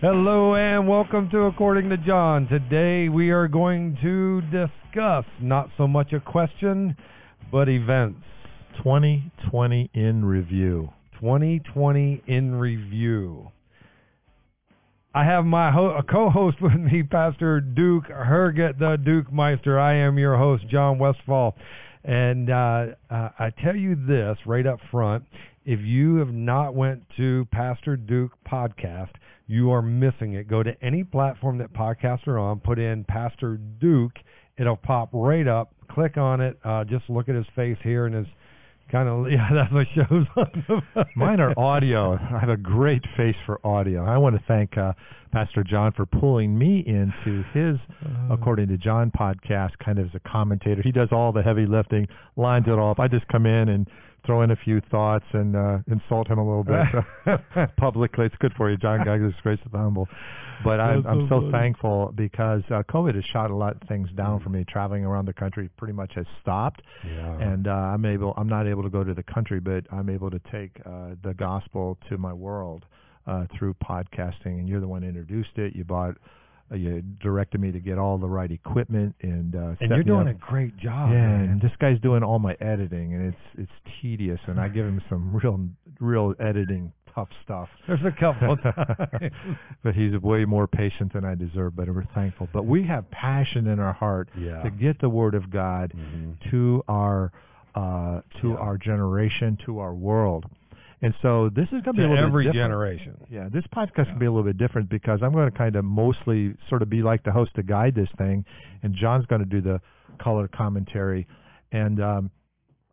Hello and welcome to According to John. Today we are going to discuss not so much a question, but events. 2020 in review. 2020 in review. I have my ho- a co-host with me, Pastor Duke Herget, the Duke Meister. I am your host, John Westfall. And uh, uh, I tell you this right up front: if you have not went to Pastor Duke podcast, you are missing it. Go to any platform that podcasts are on, put in Pastor Duke, it'll pop right up. Click on it. Uh, just look at his face here and his kind of yeah, that's what shows on. Mine are audio. I have a great face for audio. I want to thank uh, Pastor John for pulling me into his Uh, According to John podcast, kind of as a commentator. He does all the heavy lifting, lines it all up. I just come in and throw in a few thoughts and uh, insult him a little bit publicly. It's good for you, John. Is grace of the humble. But I'm, That's I'm so so funny. thankful because uh, COVID has shot a lot of things down for me. Traveling around the country pretty much has stopped yeah. and uh, I'm able. I'm not able to go to the country, but I'm able to take uh, the gospel to my world uh, through podcasting. And you're the one who introduced it. You bought. Uh, you directed me to get all the right equipment and uh, and you're doing up. a great job. yeah, man. and this guy's doing all my editing, and it's it's tedious, and I give him some real real editing tough stuff. There's a couple but he's way more patient than I deserve. But we're thankful. But we have passion in our heart Yeah. to get the word of God Mhm. to our uh, to Yeah. our generation, to our world. And so this is going to be a little every bit different. generation. Yeah, this podcast can be a little bit different because I'm going to kind of mostly sort of be like the host to guide this thing, and John's going to do the color commentary. And um,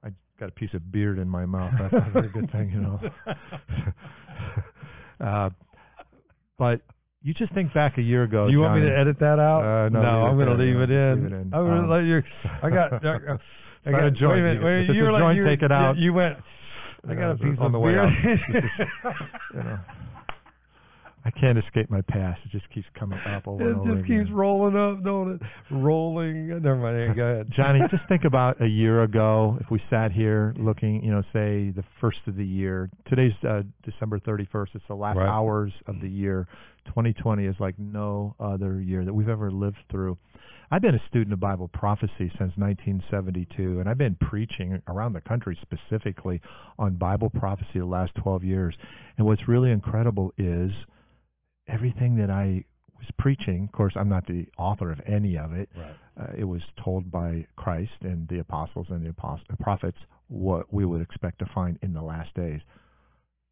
I got a piece of beard in my mouth. That's a very good thing, you know. uh, but you just think back a year ago. you want me to edit that out? Uh, no, it I'm going to leave it in. leave it in. I'm going Um, to let you. I got. I, I got a joint. Wait a minute. Wait, it's you a were like joint, you, take it out. You went. I got a piece on the way beard. out. you know. I can't escape my past. It just keeps coming up over it and over It just keeps again. rolling up, don't it? Rolling. Never mind. Go ahead, Johnny, just think about a year ago if we sat here looking, you know, say the first of the year. Today's uh, December 31st. It's the last Right. hours of the year. 2020 is like no other year that we've ever lived through. I've been a student of Bible prophecy since 1972, and I've been preaching around the country specifically on Bible prophecy the last 12 years. And what's really incredible is everything that I was preaching. Of course, I'm not the author of any of it Right. uh, it was told by Christ and the apostles and the apost- prophets what we would expect to find in the last days.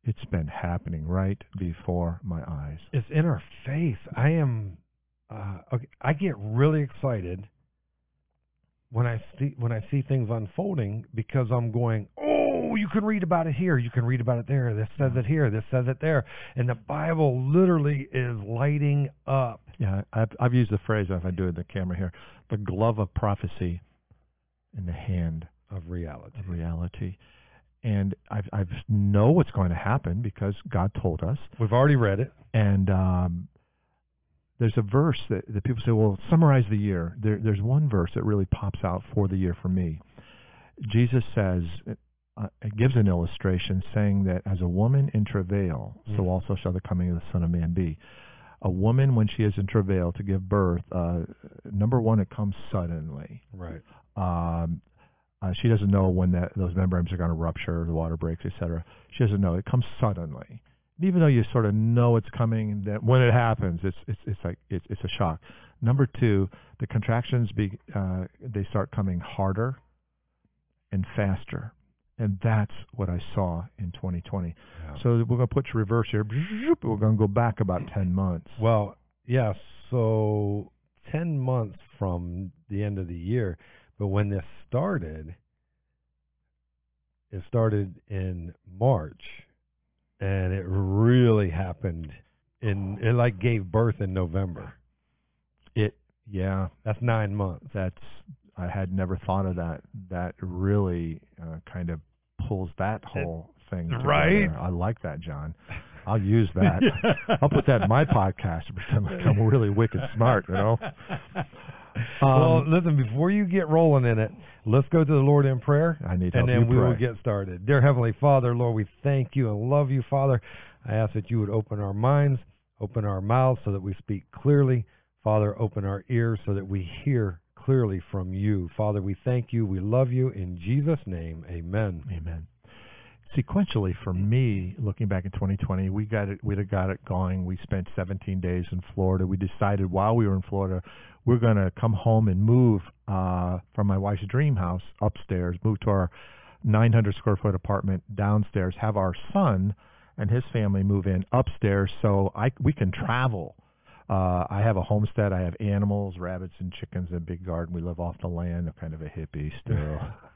It's been happening right before my eyes. It's in our face. I am. Uh, okay, I get really excited when I see when I see things unfolding because I'm going, oh, you can read about it here, you can read about it there. This says it here, this says it there, and the Bible literally is lighting up. Yeah, I've, I've used the phrase, if I do it in the camera here, the glove of prophecy in the hand Of reality. of reality. And I've, I've know what's going to happen because God told us. We've already read it. And um, there's a verse that, that people say, well, summarize the year. There, there's one verse that really pops out for the year for me. Jesus says, uh, it gives an illustration saying that as a woman in travail, Mm. so also shall the coming of the Son of Man be. A woman, when she is in travail to give birth, uh, number one, it comes suddenly. Right. Um, uh, she doesn't know when that, those membranes are going to rupture, the water breaks, etc. She doesn't know. It comes suddenly. Even though you sort of know it's coming, that when it happens, it's it's it's like it's it's a shock. Number two, the contractions be uh, they start coming harder and faster, and that's what I saw in 2020. So we're going to put reverse here. We're going to go back about 10 months. Well, yeah, so 10 months from the end of the year. But when this started, it started in March and it really happened in it like gave birth in November. It yeah, That's 9 months. that's I had never thought of that. That really uh, kind of pulls that whole thing together. Right? I like that, John. I'll use that. I'll put that in my podcast to pretend like I'm really wicked smart, you know. well, Um, listen, before you get rolling in it, let's go to the Lord in prayer. I need and then we will get started. Dear Heavenly Father, Lord, we thank you and love you, Father. I ask that you would open our minds, Open our mouths so that we speak clearly. Father, open our ears so that we hear clearly from you. Father, we thank you. We love you. In Jesus' name, amen. Amen. Sequentially, for me, looking back in 2020, we got it. We'd have got it going. We spent 17 days in Florida. We decided while we were in Florida, we're going to come home and move uh, from my wife's dream house upstairs, move to our 900 square foot apartment downstairs, have our son and his family move in upstairs, so I we can travel. Uh, I have a homestead. I have animals, rabbits and chickens, and a big garden. We live off the land. I'm kind of a hippie still.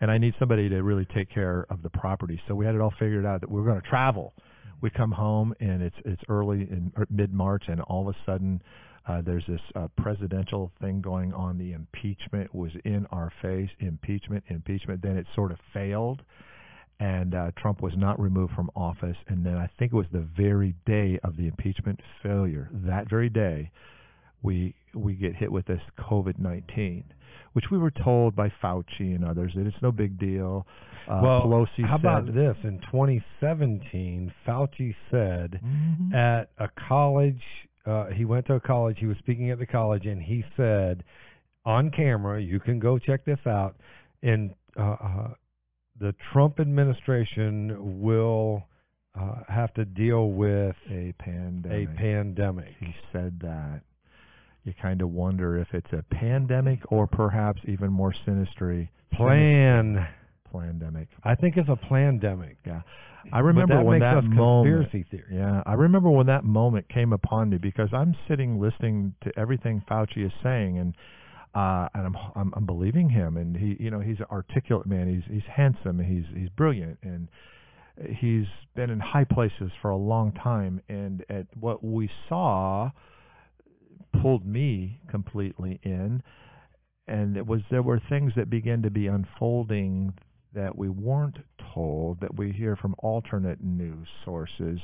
and I need somebody to really take care of the property. So we had it all figured out that we were going to travel. We come home and it's it's early in mid March, and all of a sudden uh, there's this uh, presidential thing going on. The impeachment was in our face. Impeachment, impeachment. Then it sort of failed, and uh, Trump was not removed from office. And then I think it was the very day of the impeachment failure. That very day, we we get hit with this COVID nineteen which we were told by Fauci and others that it's no big deal. Uh, well, Pelosi how said, about this? In 2017, Fauci said Mhm. at a college, uh, he went to a college, he was speaking at the college, and he said on camera, you can go check this out, and uh, uh, the Trump administration will uh, have to deal with a pandemic. a pandemic. he said that. You kind of wonder if it's a pandemic or perhaps even more sinister Plan. pandemic. I think it's a pandemic. Yeah, I remember that when that moment. conspiracy theory. Yeah, I remember when that moment came upon me because I'm sitting listening to everything Fauci is saying, and uh, and I'm, I'm I'm believing him, and he you know he's an articulate man. He's he's handsome. He's he's brilliant, and he's been in high places for a long time. And at what we saw pulled me completely in, and it was there were things that began to be unfolding that we weren't told that we hear from alternate news sources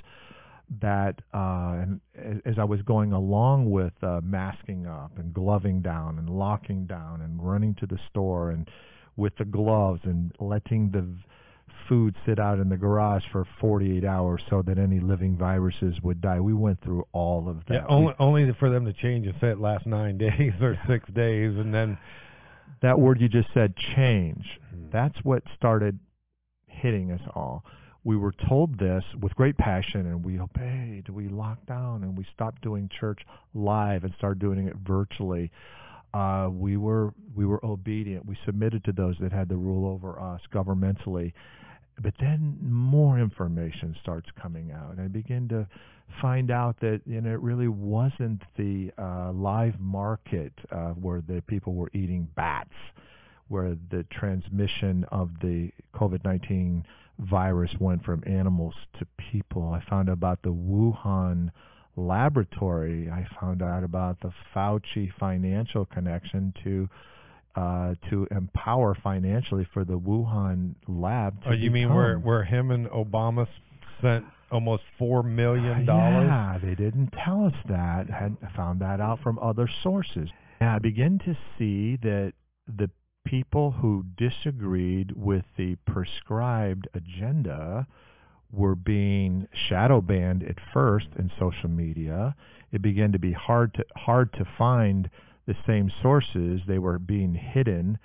that uh and as I was going along with uh masking up and gloving down and locking down and running to the store and with the gloves and letting the food sit out in the garage for 48 hours so that any living viruses would die. We went through all of that. Yeah, only only for them to change and say it last nine days or six days, and then that word you just said change Hmm. that's what started hitting us all we were told this with great passion and we obeyed we locked down and we stopped doing church live and started doing it virtually uh we were we were obedient we submitted to those that had the rule over us governmentally but then more information starts coming out and I begin to find out that you know it really wasn't the uh, live market uh, where the people were eating bats, where the transmission of the COVID-19 virus went from animals to people. I found out about the Wuhan laboratory. I found out about the Fauci financial connection to uh, to empower financially for the Wuhan lab. To oh, you mean where where him and Obama spent almost four million Uh, dollars? Yeah, they didn't tell us that. Had found that out from other sources. And I begin to see that the people who disagreed with the prescribed agenda were being shadow banned at first in social media. It began to be hard to hard to find the same sources. They were being hidden,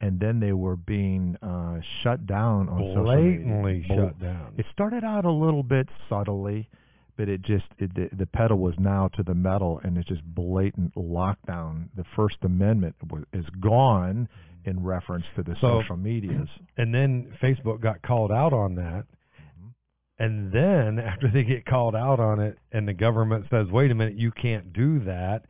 and then they were being uh, shut down on social media. Blatantly shut down. it started out a little bit subtly, but it just it, the, the pedal was now to the metal, and it's just blatant lockdown. The First Amendment was, is gone in reference to the So- social medias. and then Facebook got called out on that. And then after they get called out on it and the government says, "Wait a minute, you can't do that."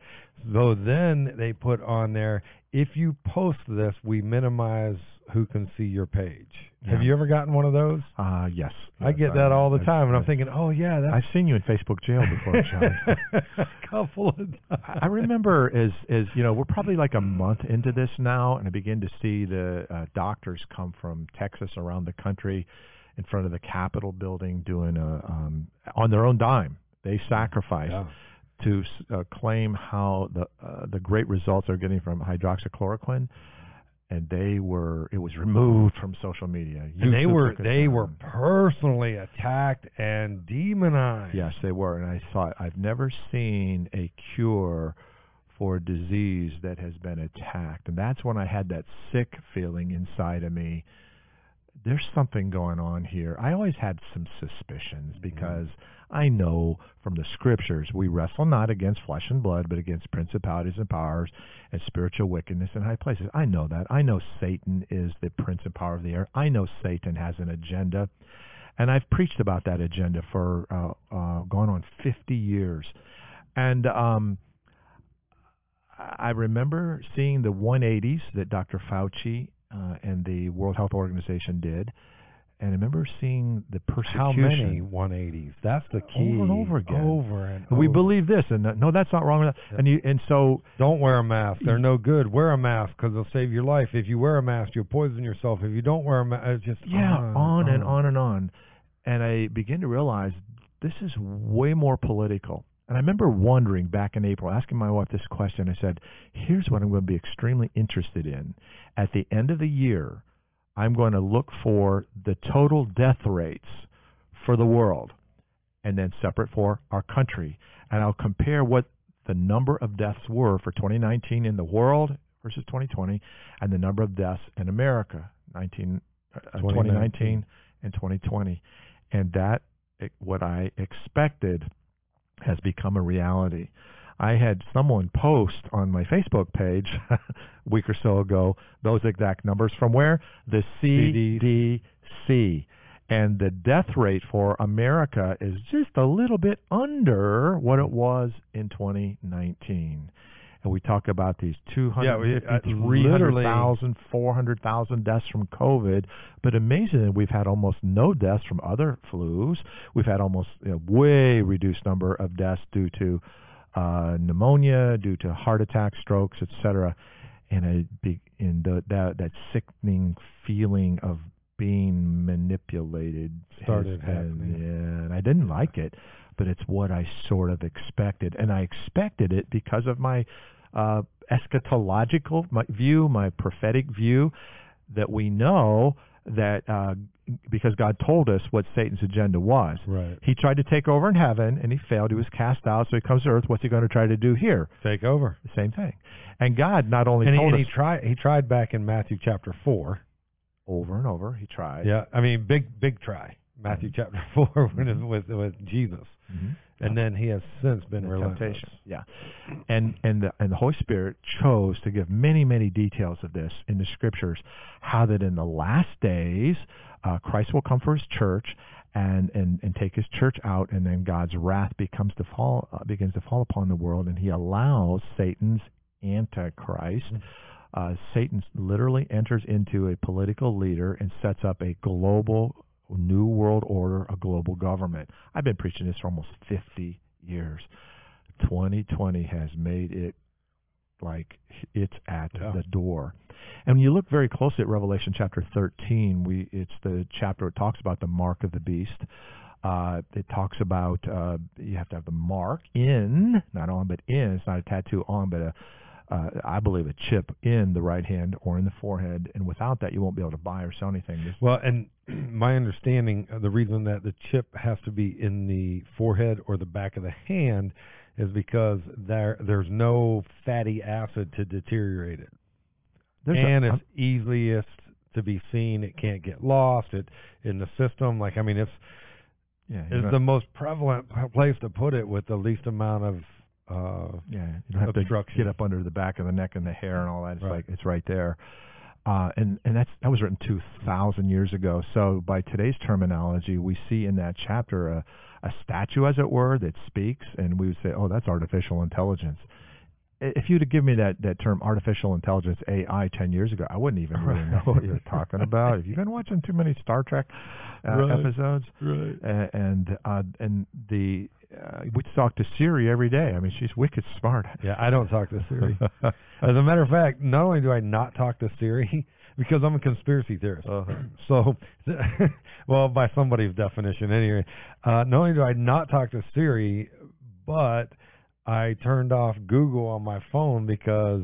So then they put on there, "If you post this, we minimize who can see your page." Have you ever gotten one of those? Uh yes, I Yes, get that all the I've- time and I'm thinking, "Oh yeah, that's I've seen you in Facebook jail before, John. a couple of times. I I remember as as you know we're probably like a month into this now, and I begin to see the uh, doctors come from Texas around the country in front of the Capitol building doing a um, on their own dime. They sacrifice Yeah. to uh, claim how the uh, the great results they're getting from hydroxychloroquine. and they were it was removed from social media. and they were they were personally attacked and demonized. Yes, they were, and I thought I've never seen a cure for a disease that has been attacked, and that's when I had that sick feeling inside of me. There's something going on here. I always had some suspicions because I know from the scriptures we wrestle not against flesh and blood, but against principalities and powers and spiritual wickedness in high places. I know that. I know Satan is the prince and power of the air. I know Satan has an agenda. And I've preached about that agenda for uh, uh, going on 50 years. And um, I remember seeing the 180s that Dr. Fauci uh, and the World Health Organization did. And I remember seeing the persecution. How many 180s? That's the key. Over and over again. Over and And we believe this, and uh, no, that's not wrong. with that. And you, and so Don't wear a mask. They're no good. Wear a mask because they'll save your life. If you wear a mask, you'll poison yourself. If you don't wear a mask, it's just yeah, on, on and on and on. And I begin to realize this is way more political. And I remember wondering back in April, asking my wife this question. I said, here's what I'm going to be extremely interested in. At the end of the year, I'm going to look for the total death rates for the world and then separate for our country. And I'll compare what the number of deaths were for 2019 in the world versus 2020 and the number of deaths in America, 19, uh, 2019 and 2020. And that, eh, what I expected, has become a reality. I had someone post on my Facebook page a week or so ago those exact numbers from where? The CDC. And the death rate for America is just a little bit under what it was in 2019. And we talk about these Yeah, 250, uh, 300,000, 400,000 deaths from COVID. But amazingly, we've had almost no deaths from other flus. We've had almost you know, way reduced number of deaths due to uh, pneumonia, due to heart attacks, strokes, etc. And I be in the, that that sickening feeling of being manipulated Started happening. Yeah, and I didn't like it, but it's what I sort of expected, and I expected it because of my uh, eschatological my view, my prophetic view, that we know that uh, because God told us what Satan's agenda was. Right. He tried to take over in heaven and he failed. He was cast out, so he comes to earth. What's he going to try to do here? Take over. The same thing. And God not only And he, told and us he tried. He tried back in Matthew chapter four. Over and over, he tried. Yeah, I mean, big big try. Matthew chapter four when it, with with Jesus, Mhm. and then he has since been The relentless. temptation. Yeah, and and the, and the Holy Spirit chose to give many many details of this in the Scriptures, how that in the last days uh, Christ will come for His church and and and take His church out, and then God's wrath becomes to fall uh, begins to fall upon the world, and He allows Satan's antichrist. Mhm. Uh, Satan literally enters into a political leader and sets up a global new world order, a global government. I've been preaching this for almost 50 years. 2020 has made it like it's at Yeah. the door. And when you look very closely at Revelation chapter 13, we it's the chapter that talks about the mark of the beast. Uh, it talks about uh, you have to have the mark in, not on, but in. It's not a tattoo on, but a, uh, I believe a chip in the right hand or in the forehead. And without that, you won't be able to buy or sell anything. Well, and my understanding, the reason that the chip has to be in the forehead or the back of the hand is because there there's no fatty acid to deteriorate it, There's and a, it's easiest to be seen. It can't get lost. It in the system. Like I mean, it's yeah, don't- the most prevalent place to put it with the least amount of. Uh, Yeah, you don't have to get up under the back of the neck and the hair and all that. It's Right. like it's right there. Uh, and and that's that was written two thousand years ago. So by today's terminology, we see in that chapter a a statue, as it were, that speaks, and we would say, oh, that's artificial intelligence. If you'd have given me that, that term artificial intelligence AI ten years ago, I wouldn't even really know what you're talking about. Have you been watching too many Star Trek uh, Right. episodes? right. A- and uh, and the uh, we talk to Siri every day. I mean, she's wicked smart. Yeah, I don't talk to Siri. As a matter of fact, not only do I not talk to Siri because I'm a conspiracy theorist. Uh-huh. So, well, by somebody's definition, anyway. Uh, not only do I not talk to Siri, but I turned off Google on my phone because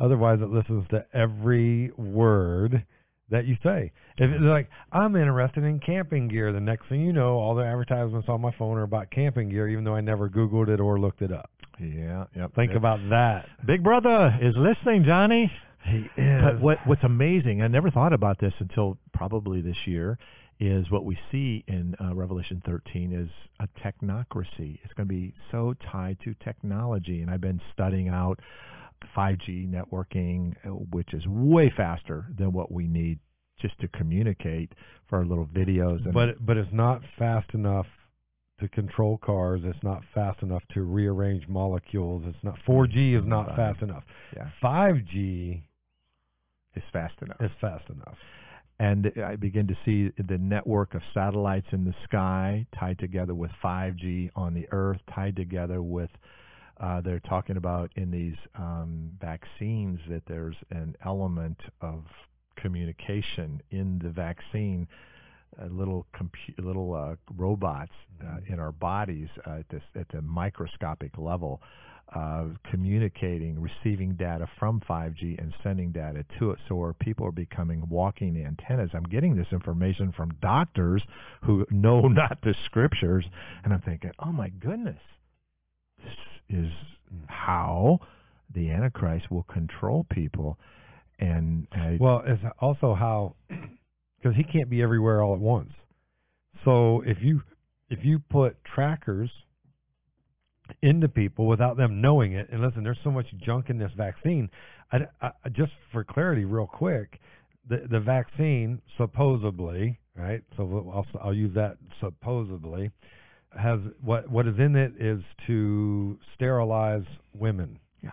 Otherwise, it listens to every word that you say. If it's like I'm interested in camping gear, the next thing you know, all the advertisements on my phone are about camping gear, even though I never Googled it or looked it up. Yeah, yep. Think Big- about that. Big Brother is listening, Johnny. He is. But what what's amazing, I never thought about this until probably this year, is what we see in uh, Revelation 13 is a technocracy. It's going to be so tied to technology, and I've been studying out 5G networking, uh, which is way faster than what we need just to communicate for our little videos. And but but it's not fast enough to control cars. It's not fast enough to rearrange molecules. It's not 4G is not fast enough. yeah, 5G is fast enough. is fast enough. and I begin to see the network of satellites in the sky tied together with 5G on the Earth, tied together with. Uh, they're talking about in these um, vaccines that there's an element of communication in the vaccine. Uh, little compu- little uh, robots uh, in our bodies uh, at this at the microscopic level, uh, communicating, receiving data from 5G and sending data to it. So our people are becoming walking antennas. I'm getting this information from doctors who know not the scriptures, and I'm thinking, oh my goodness, is how the Antichrist will control people. And I, Well, it's also how because he can't be everywhere all at once. So if you if you put trackers into people without them knowing it, and listen, there's so much junk in this vaccine. I, I, just for clarity, real quick, the the vaccine supposedly, right? So I'll I'll use that supposedly has what what is in it is to sterilize women. Yeah,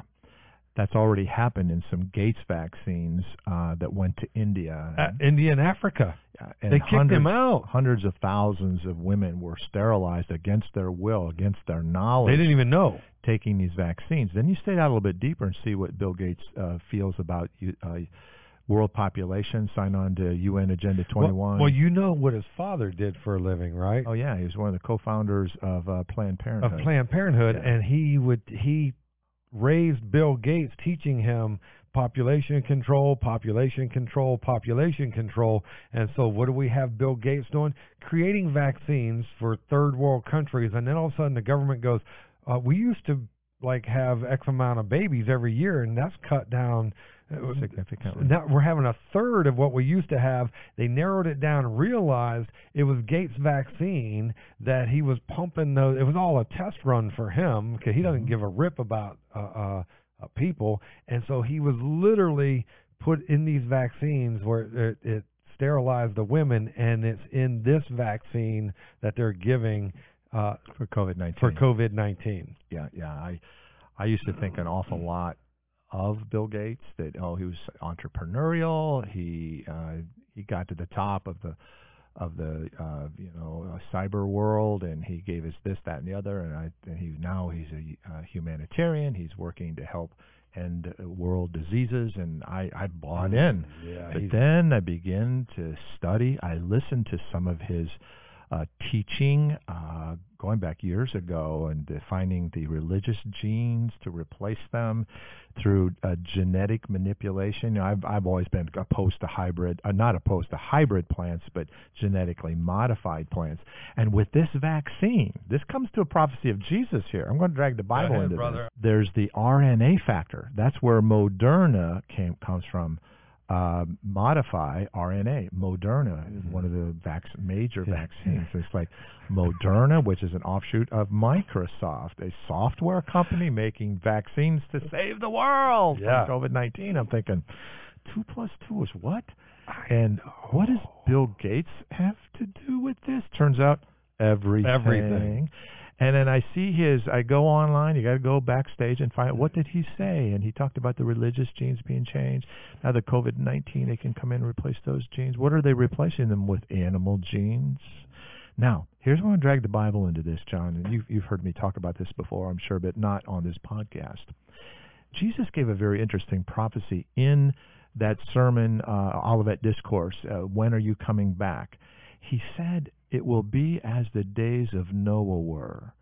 that's already happened in some Gates vaccines uh, that went to India. Uh, India and Africa, Uh, and they kicked hundreds, them out. Hundreds of thousands of women were sterilized against their will, against their knowledge, They didn't even know. taking these vaccines. Then you stay out a little bit deeper and see what Bill Gates uh, feels about you- uh, world population, sign on to UN Agenda 21. Well, well, you know what his father did for a living, right? oh yeah, he was one of the co-founders of uh, Planned Parenthood. of Planned Parenthood, Yeah. and he would he raised Bill Gates, teaching him population control, population control, population control. And so, what do we have Bill Gates doing? Creating vaccines for third world countries, and then all of a sudden the government goes, uh, "We used to like have X amount of babies every year, and that's cut down." Significantly. Now we're having a third of what we used to have. They narrowed it down and realized it was Gates' vaccine that he was pumping those. It was all a test run for him because he doesn't give a rip about uh, uh, uh, people, and so he was literally put in these vaccines where it, it sterilized the women, and it's in this vaccine that they're giving uh, for COVID-19. for COVID nineteen. yeah, yeah. I I used to think an awful lot of Bill Gates that oh he was entrepreneurial. He uh, he got to the top of the of the uh, you know uh, cyber world, and he gave us this, that, and the other. And I and he now he's a uh, humanitarian. He's working to help end world diseases, and I I bought in. Yeah, But then I began to study. I listened to some of his uh, teaching uh, going back years ago and defining the religious genes to replace them through uh, genetic manipulation. You know, I've, I've always been opposed to hybrid, uh, not opposed to hybrid plants, but genetically modified plants. And with this vaccine, this comes to a prophecy of Jesus here. I'm going to drag the Bible ahead, into brother. this. There's the RNA factor. That's where Moderna came comes from uh, modify RNA. Moderna is one of the vac- major Yeah. vaccines. It's like Moderna, which is an offshoot of Microsoft, a software company making vaccines to save the world Yeah. from COVID-19. I'm thinking, two plus two is what? And what does Bill Gates have to do with this? Turns out everything. Everything. And then I see his. I go online. You got to go backstage and find out what did he say. And he talked about the religious genes being changed. Now the COVID nineteen, they can come in and replace those genes. What are they replacing them with? Animal genes. Now here's where I drag the Bible into this, John. And you've you've heard me talk about this before, I'm sure, but not on this podcast. Jesus gave a very interesting prophecy in that sermon, uh, Olivet Discourse. Uh, when are you coming back? He said it will be as the days of Noah were.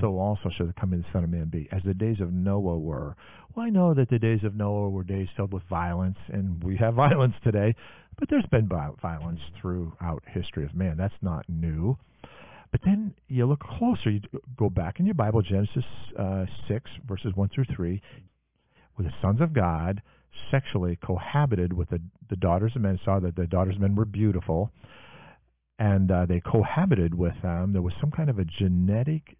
so also shall the coming of the Son of Man be. As the days of Noah were. Well, I know that the days of Noah were days filled with violence, and we have violence today, but there's been violence throughout history of man. That's not new. But then you look closer, you go back in your Bible, Genesis uh, 6, verses 1 through 3, where the sons of God sexually cohabited with the, the daughters of men, saw that the daughters of men were beautiful, and uh, they cohabited with them. There was some kind of a genetic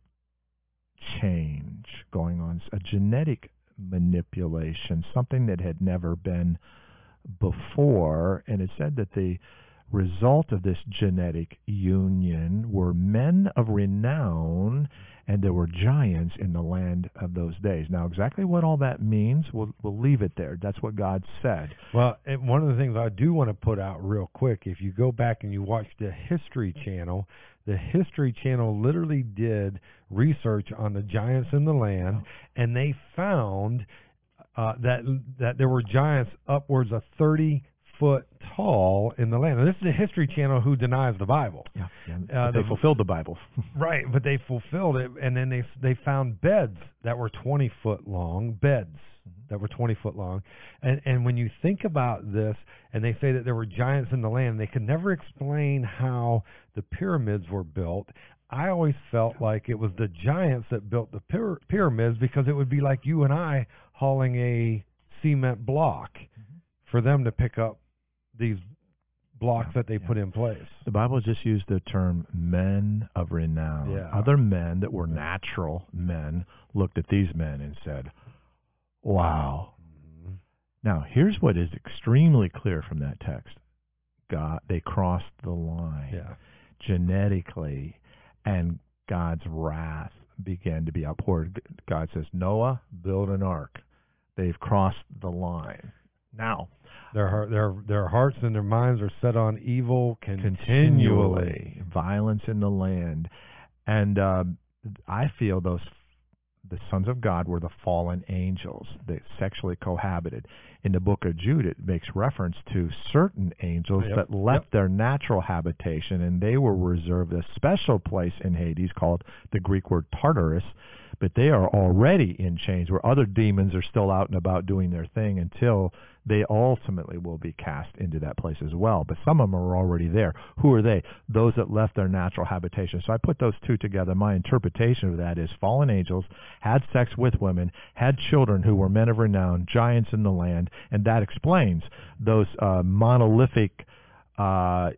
change going on, a genetic manipulation, something that had never been before, and it said that the result of this genetic union were men of renown, and there were giants in the land of those days. Now, exactly what all that means, we'll, we'll leave it there. That's what God said. Well, and one of the things I do want to put out real quick, if you go back and you watch the History Channel, the History Channel literally did research on the giants in the land, and they found uh, that that there were giants upwards of 30 foot tall in the land. Now, this is the History Channel who denies the Bible. Yeah, yeah. Uh, they the, fulfilled the Bible. right, but they fulfilled it, and then they they found beds that were 20 foot long, beds mm-hmm. that were 20 foot long. And and when you think about this, and they say that there were giants in the land, they could never explain how the pyramids were built. I always felt like it was the giants that built the pyra- pyramids because it would be like you and I hauling a cement block mm-hmm. for them to pick up these blocks that they yeah. put in place. The Bible just used the term men of renown. Yeah. Other men that were natural men looked at these men and said, "Wow." Mm-hmm. Now, here's what is extremely clear from that text. God they crossed the line. Yeah. Genetically and God's wrath began to be outpoured. God says, "Noah, build an ark." They've crossed the line. Now, their their their hearts and their minds are set on evil continually. continually. Violence in the land, and uh, I feel those the sons of God were the fallen angels that sexually cohabited. In the book of Jude, it makes reference to certain angels yep. that left yep. their natural habitation and they were reserved a special place in Hades called the Greek word Tartarus but they are already in chains where other demons are still out and about doing their thing until they ultimately will be cast into that place as well. But some of them are already there. Who are they? Those that left their natural habitation. So I put those two together. My interpretation of that is fallen angels had sex with women, had children who were men of renown, giants in the land, and that explains those uh, monolithic uh,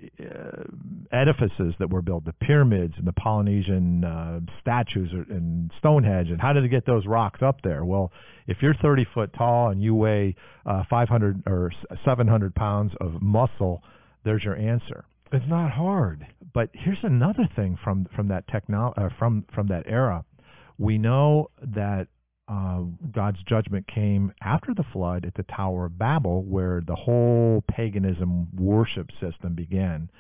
edifices that were built, the pyramids and the Polynesian uh, statues and Stonehenge, and how did they get those rocks up there? Well, if you're 30 foot tall and you weigh uh, 500 or 700 pounds of muscle, there's your answer. It's not hard. But here's another thing from from that technol- uh, from from that era. We know that uh, God's judgment came after the flood at the Tower of Babel, where the whole paganism worship system began.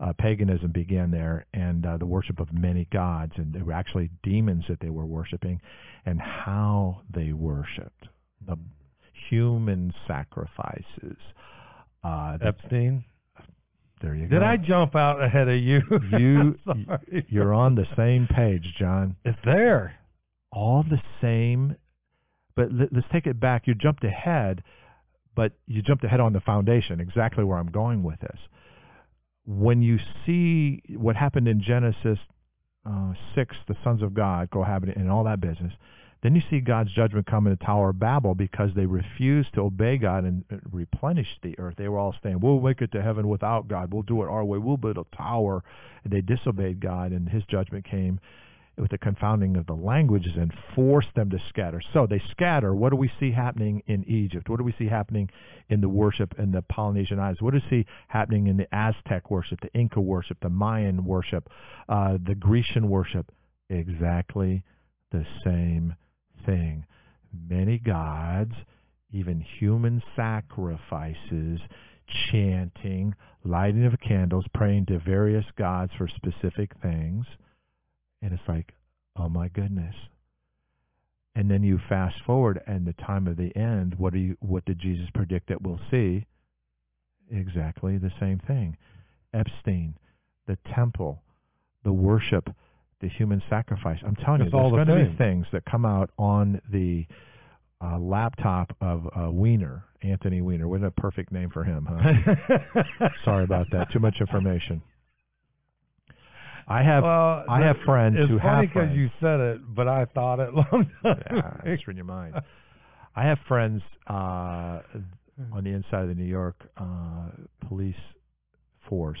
Uh, paganism began there, and uh, the worship of many gods, and they were actually demons that they were worshiping, and how they worshipped the human sacrifices. Uh, Epstein. There you Did go. Did I jump out ahead of you? You, you're on the same page, John. It's there all the same. But let, us take it back. You jumped ahead, but you jumped ahead on the foundation, exactly where I'm going with this. When you see what happened in Genesis uh, 6, the sons of God cohabiting and all that business, then you see God's judgment come in the Tower of Babel because they refused to obey God and replenish the earth. They were all saying, we'll make it to heaven without God. We'll do it our way. We'll build a tower. And they disobeyed God, and his judgment came with the confounding of the languages and force them to scatter. So they scatter. What do we see happening in Egypt? What do we see happening in the worship in the Polynesian Islands? What do we see happening in the Aztec worship, the Inca worship, the Mayan worship, uh, the Grecian worship? Exactly the same thing. Many gods, even human sacrifices, chanting, lighting of candles, praying to various gods for specific things – and it's like, oh my goodness. And then you fast forward and the time of the end, what do you what did Jesus predict that we'll see? Exactly the same thing. Epstein, the temple, the worship, the human sacrifice. I'm telling It's you, all there's the going to same. be things that come out on the uh, laptop of uh, Weiner, Anthony Weiner. What a perfect name for him, huh? Sorry about that. Too much information. I have well, I have friends it's who funny have friends. you said it, but I thought it long time. yeah, it's in your mind. I have friends uh, on the inside of the New York uh, police force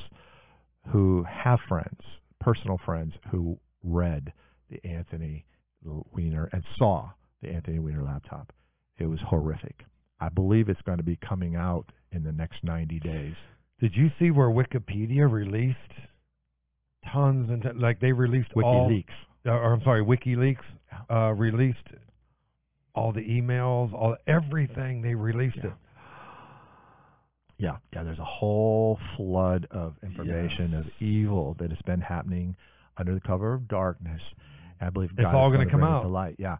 who have friends, personal friends, who read the Anthony Weiner and saw the Anthony Weiner laptop. It was horrific. I believe it's going to be coming out in the next 90 days. Did you see where Wikipedia released tons and ton- like they released all, WikiLeaks. uh, or I'm sorry, WikiLeaks uh, released all the emails, all everything. They released Yeah. it. Yeah, yeah. There's a whole flood of information Yes. of evil that has been happening under the cover of darkness. I believe It's God all going gonna come out. to light. Yeah,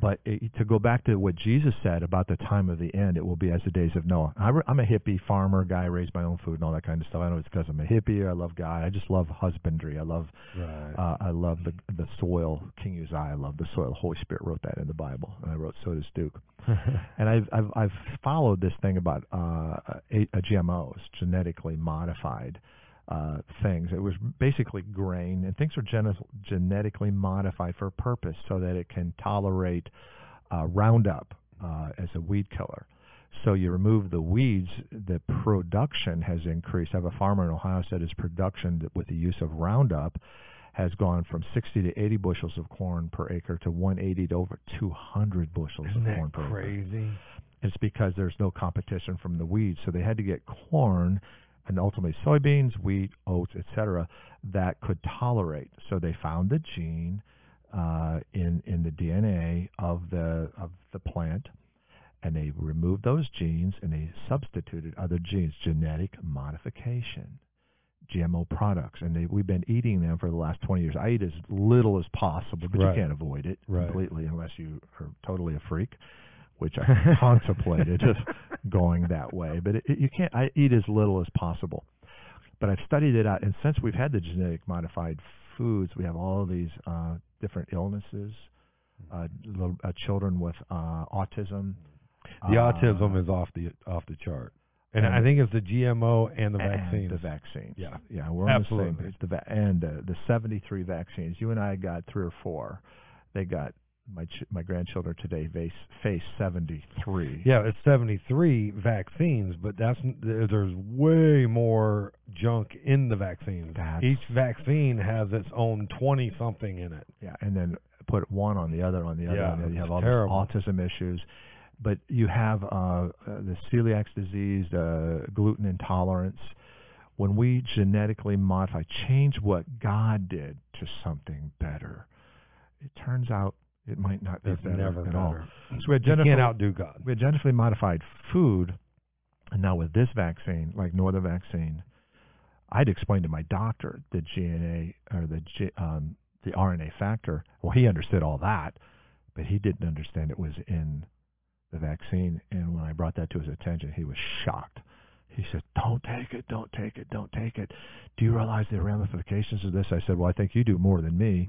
but it, to go back to what Jesus said about the time of the end, it will be as the days of Noah. I, I'm a hippie farmer guy, raised my own food and all that kind of stuff. I know it's because I'm a hippie. I love God. I just love husbandry. I love Right. uh, I love the the soil. King Uzziah, I love the soil. The Holy Spirit wrote that in the Bible, and I wrote so does Duke. And I've I've, I've followed this thing about uh, a, a GMOs, genetically modified uh, things. It was basically grain, and things are gene- genetically modified for a purpose, so that it can tolerate uh, Roundup uh, as a weed killer. So you remove the weeds, the production has increased. I have a farmer in Ohio said his production with the use of Roundup has gone from 60 to 80 bushels of corn per acre to 180 to over 200 bushels Isn't of corn per acre. crazy? It's because there's no competition from the weeds, so they had to get corn and ultimately soybeans, wheat, oats, etc. that could tolerate. So they found the gene uh, in in the DNA of the of the plant, and they removed those genes and they substituted other genes, genetic modification. GMO products, and they, we've been eating them for the last 20 years. I eat as little as possible, but Right. you can't avoid it Right. completely unless you are totally a freak, which I contemplated going that way. But it, it, you can't. I eat as little as possible. But I've studied it out, and since we've had the genetic modified foods, we have all of these uh, different illnesses. Uh, little, uh, children with uh, autism. The uh, autism is off the off the chart, and, and- I think it's the GMO and the and vaccines. The vaccines. Yeah. yeah, we're on the same Absolutely. page. The va- and uh, the 73 vaccines. You and I got three or four. They got my ch- my grandchildren today face face 73. Yeah, it's 73 vaccines, but that's there's way more junk in the vaccines. That's- Each vaccine has its own 20 something in it. Yeah, and then put one on the other on the other. Yeah, the other. You have all terrible. these autism issues, but you have uh, uh, the celiac disease, the gluten intolerance. When we genetically modify, change what God did to something better, it turns out it might not be It's better never at all. So we genetically, can't outdo God. we had genetically modified food, and now with this vaccine, like no other vaccine, I'd explained to my doctor the GNA or the G, um, the RNA factor. Well, he understood all that, but he didn't understand it was in the vaccine. And when I brought that to his attention, he was shocked. He said, "Don't take it, don't take it, don't take it. Do you realize the ramifications of this?" I said, "Well, I think you do more than me."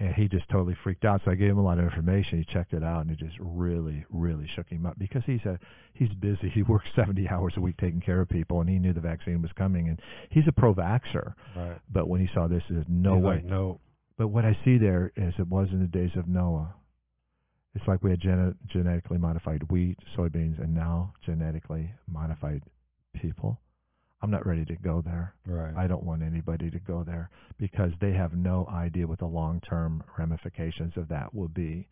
And he just totally freaked out. So I gave him a lot of information. He checked it out, and it just really, really shook him up because he's a he's busy. He works seventy hours a week taking care of people, and he knew the vaccine was coming. And he's a pro-vaxxer, Right. but when he saw this, he said, "No He's way." like, no. But what I see there is it was in the days of Noah. It's like we had gene- genetically modified wheat, soybeans, and now genetically modified people. I'm not ready to go there. Right. I don't want anybody to go there because they have no idea what the long-term ramifications of that will be.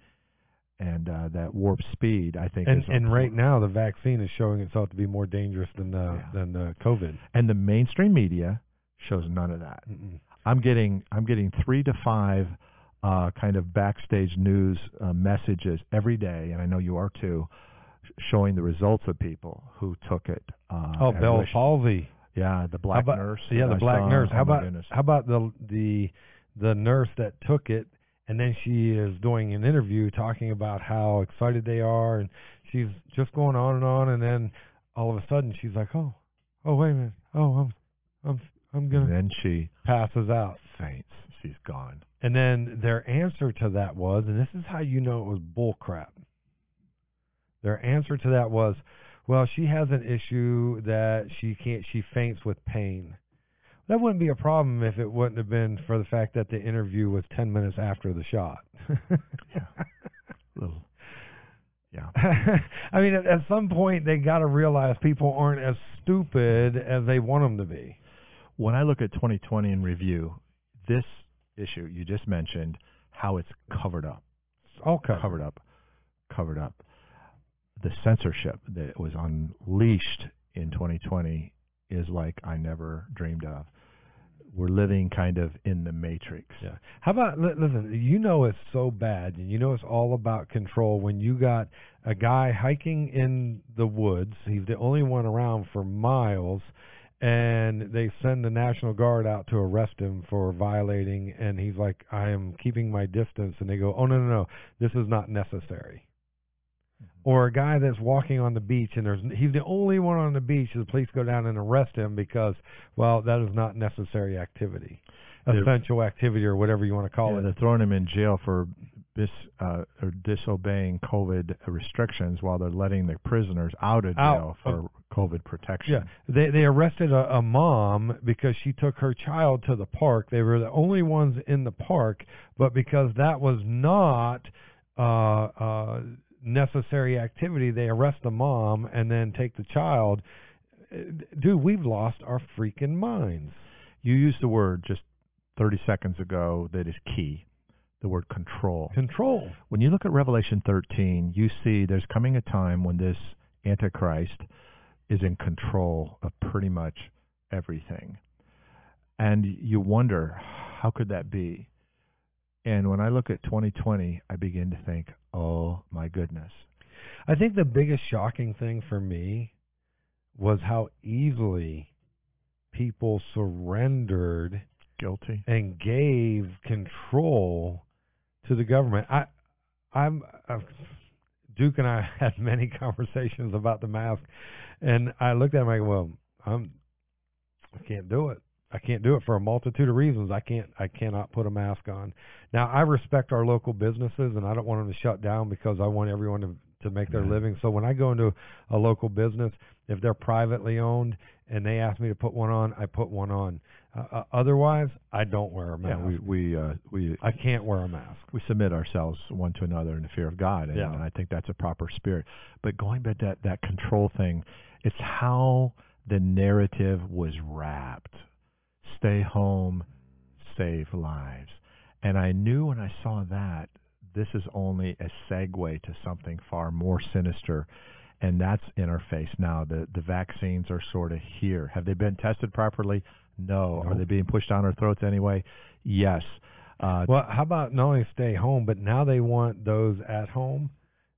And uh, that warp speed, I think, and is and right now the vaccine is showing itself to be more dangerous than the Yeah. than the COVID. and the mainstream media shows none of that. Mm-mm. I'm getting I'm getting three to five uh, kind of backstage news uh, messages every day, and I know you are too, showing the results of people who took it. Uh, Oh, Bell's palsy. Yeah, the black about, nurse. Yeah, the I black saw. nurse. Oh, How my about goodness. how about the the the nurse that took it and then she is doing an interview talking about how excited they are and she's just going on and on and then all of a sudden she's like, "Oh, oh wait a minute. Oh, I'm I'm I'm going to then she passes out." faints. She's gone. and then their answer to that was, and this is how you know it was bullcrap. Their answer to that was, well, she has an issue that she can't. She faints with pain. That wouldn't be a problem if it wouldn't have been for the fact that the interview was ten minutes after the shot. Yeah. Little. Yeah. I mean, at, at some point they got to realize people aren't as stupid as they want them to be. When I look at 2020 in review, this issue you just mentioned, how it's covered up, It's all covered. covered up, covered up. The censorship that was unleashed in 2020 is like I never dreamed of. We're living kind of in the matrix. Yeah. How about li- listen? You know it's so bad, and you know it's all about control. When you got a guy hiking in the woods, he's the only one around for miles, and they send the National Guard out to arrest him for violating, and he's like, "I am keeping my distance," and they go, "Oh no, no, no, this is not necessary." Or a guy that's walking on the beach, and there's he's the only one on the beach. and The police go down and arrest him because, well, that is not necessary activity They're- essential activity or whatever you want to call Yeah, it. they're throwing him in jail for dis, uh, or disobeying COVID restrictions while they're letting the prisoners out of Out. jail for COVID protection. Yeah, they they arrested a, a mom because she took her child to the park. They were the only ones in the park, but because that was not uh, uh, necessary activity, they arrest the mom and then take the child. Uh, Dude, we've lost our freaking minds. You used the word just 30 seconds ago that is key. The word control. Control. When you look at Revelation 13, you see there's coming a time when this Antichrist is in control of pretty much everything. And you wonder, how could that be? And when I look at 2020, I begin to think, oh my goodness. I think the biggest shocking thing for me was how easily people surrendered Guilty. and gave control to the government. I, I'm uh, Duke and I had many conversations about the mask, and I looked at him. I go, well, I'm, I can't do it. I can't do it for a multitude of reasons. I can't. I cannot put a mask on. Now I respect our local businesses, and I don't want them to shut down because I want everyone to to make their Yeah. living. So when I go into a local business, if they're privately owned and they ask me to put one on, I put one on. Uh, uh, otherwise, I don't wear a Yeah, mask. we we uh, we I can't wear a mask. we submit ourselves one to another in the fear of God, and Yeah. I think that's a proper spirit. But going back to that that control thing, it's how the narrative was wrapped. Stay home, save lives. And I knew when I saw that this is only a segue to something far more sinister, and that's in our face now. The the vaccines are sort of here. Have they been tested properly? No. No. Are they being pushed down our throats anyway? Yes. Uh, Well, how about not only stay home, but now they want those at home.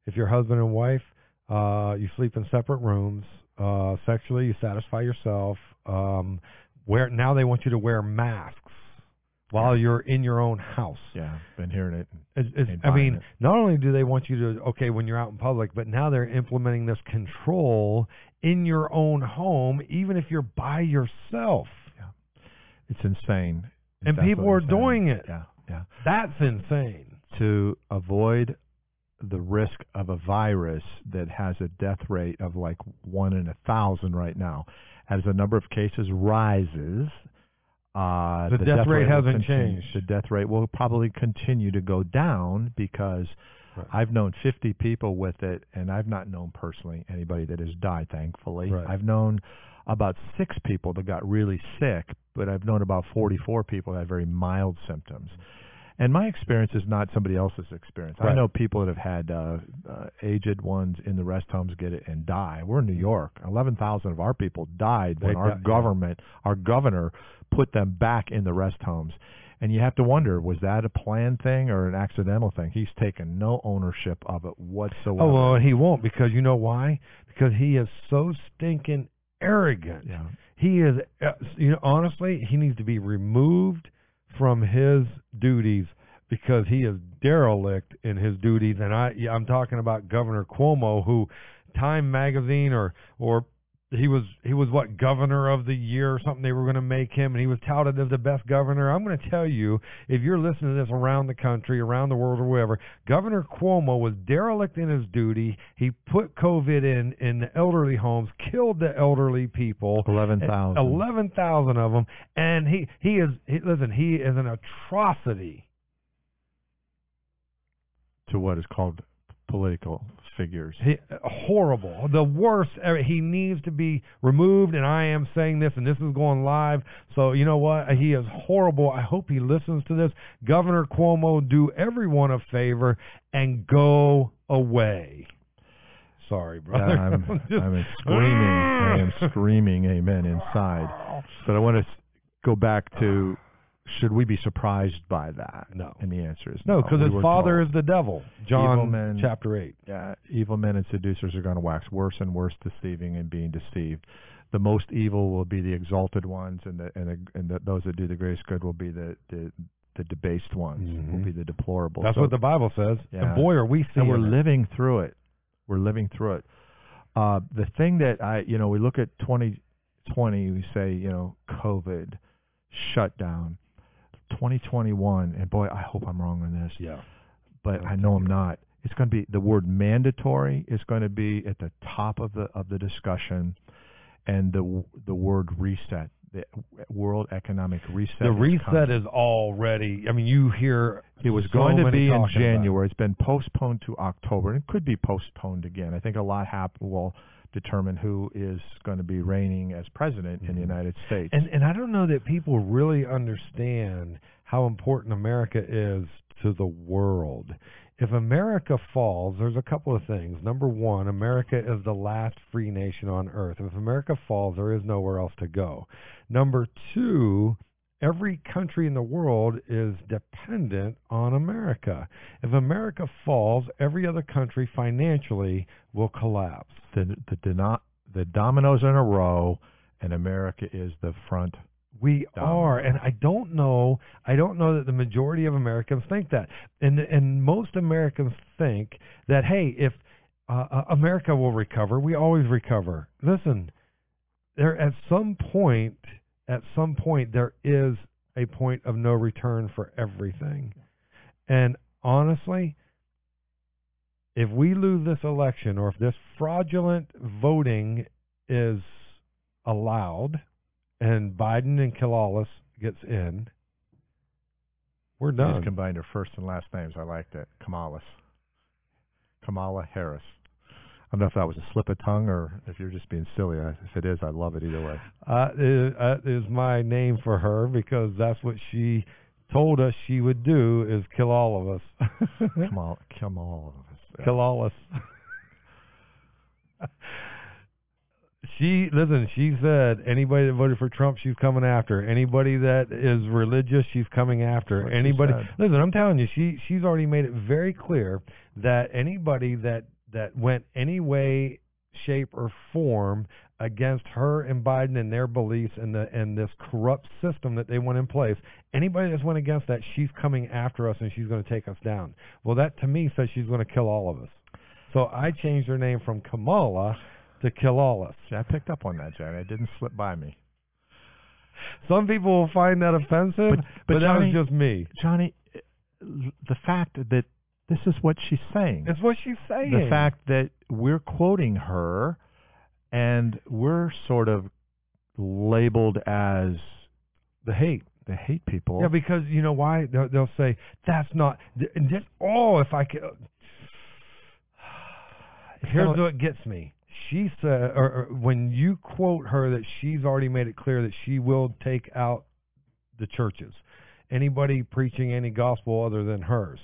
If you're husband and wife, uh, you sleep in separate rooms. Uh, sexually, you satisfy yourself. Um, where now they want you to wear masks while you're in your own house. Yeah, been hearing it. It's, it's, I mean, it. not only do they want you to okay when you're out in public, but now they're implementing this control in your own home, even if you're by yourself. Yeah, It's insane. It's And people are insane. doing it. Yeah, yeah. That's insane. To avoid the risk of a virus that has a death rate of like one in a thousand right now, as the number of cases rises, uh, The death rate will hasn't continue- changed. The death rate will probably continue to go down because Right. I've known 50 people with it, and I've not known personally anybody that has died, thankfully. Right. I've known about six people that got really sick, but I've known about 44 people that had very mild symptoms. And my experience is not somebody else's experience. I know people that have had uh, uh, aged ones in the rest homes get it and die. We're in New York. 11,000 of our people died when They our di- yeah. government, our governor, put them back in the rest homes. And you have to wonder, was that a planned thing or an accidental thing? He's taken no ownership of it whatsoever. Oh well, he won't because you know why? Because he is so stinking arrogant. yeah. He is, uh, you know, honestly, he needs to be removed from his duties because he is derelict in his duties. And I, I'm talking about Governor Cuomo, who Time Magazine or or he was he was what governor of the year or something they were going to make him and he was touted as the best governor. I'm going to tell you if you're listening to this around the country around the world or wherever governor cuomo was derelict in his duty. He put covid in in the elderly homes killed the elderly people. Eleven thousand. eleven thousand of them and he he is he, listen he is an atrocity to what is called political figures. He, horrible. The worst. He needs to be removed, and I am saying this, and this is going live. So, you know what? He is horrible. I hope he listens to this. Governor Cuomo, do everyone a favor and go away. Sorry, Yeah, brother. I'm, just- I'm screaming. I am screaming amen inside. But I want to go back to should we be surprised by that? No. And the answer is No, because We his father told. is the devil. Evil John men- chapter 8. Yeah, evil men and seducers are going to wax worse and worse, deceiving and being deceived. The most evil will be the exalted ones, and the and, the, and the, those that do the greatest good will be the the, the debased ones. Will Mhm. be the deplorable. That's So- what the Bible says. Yeah. And boy, are we seeing and we're it. living through it. We're living through it. Uh, the thing that I, you know, we look at 2020, we say, you know, COVID, shutdown. 2021, and boy, I hope I'm wrong on this, Yeah. but I know I'm not. It's going to be the word mandatory is going to be at the top of the of the discussion, and the the word reset, the World Economic Reset. The reset is already, I mean, you hear It was so going to be in. January. It's been postponed to October. and It could be postponed again. I think a lot hap- will determine who is going to be reigning as president in the Mhm. United States. And and I don't know that people really understand how important America is to the world. If America falls, there's a couple of things. Number one, America is the last free nation on earth. If America falls, there is nowhere else to go. Number two, every country in the world is dependent on America. If America falls, every other country financially will collapse. the the, the dominoes in a row, and America is the front. We Domino. are, and I don't know. I don't know that the majority of Americans think that, and and most Americans think that hey, if uh, uh, America will recover, we always recover. Listen, there at some point, at some point, there is a point of no return for everything, and honestly. If we lose this election, or if this fraudulent voting is allowed, and Biden and Kilalis gets in, we're They just combined their first and last names. I liked it. Kamalas. Kamala Harris. I don't know if that was a slip of tongue or if you're just being silly. If it is, I love it either way. Uh, is, uh, is my name for her because that's what she told us she would do is kill all of us. Kamal, Kamal. us. she listen. She said anybody that voted for Trump, she's coming after. Anybody that is religious, she's coming after. What Anybody. Listen, I'm telling you, she she's already made it very clear that anybody that that went any way, shape, or form against her and Biden and their beliefs and the and this corrupt system that they want in place, anybody that's went against that, she's coming after us and she's going to take us down. Well, that to me says she's going to kill all of us. So I changed her name from Kamala to kill all us. I picked up on that, Jen. It didn't slip by me. Some people will find that offensive, But- but, but that was just me. Johnny, the fact that this is what she's saying. It's what she's saying. the fact that we're quoting her and we're sort of labeled as the hate. the hate people. Yeah, because you know why they'll, they'll say that's not. And just oh, if I could. Here's what gets me. She said, or, or when you quote her, that she's already made it clear that she will take out the churches. Anybody preaching any gospel other than hers.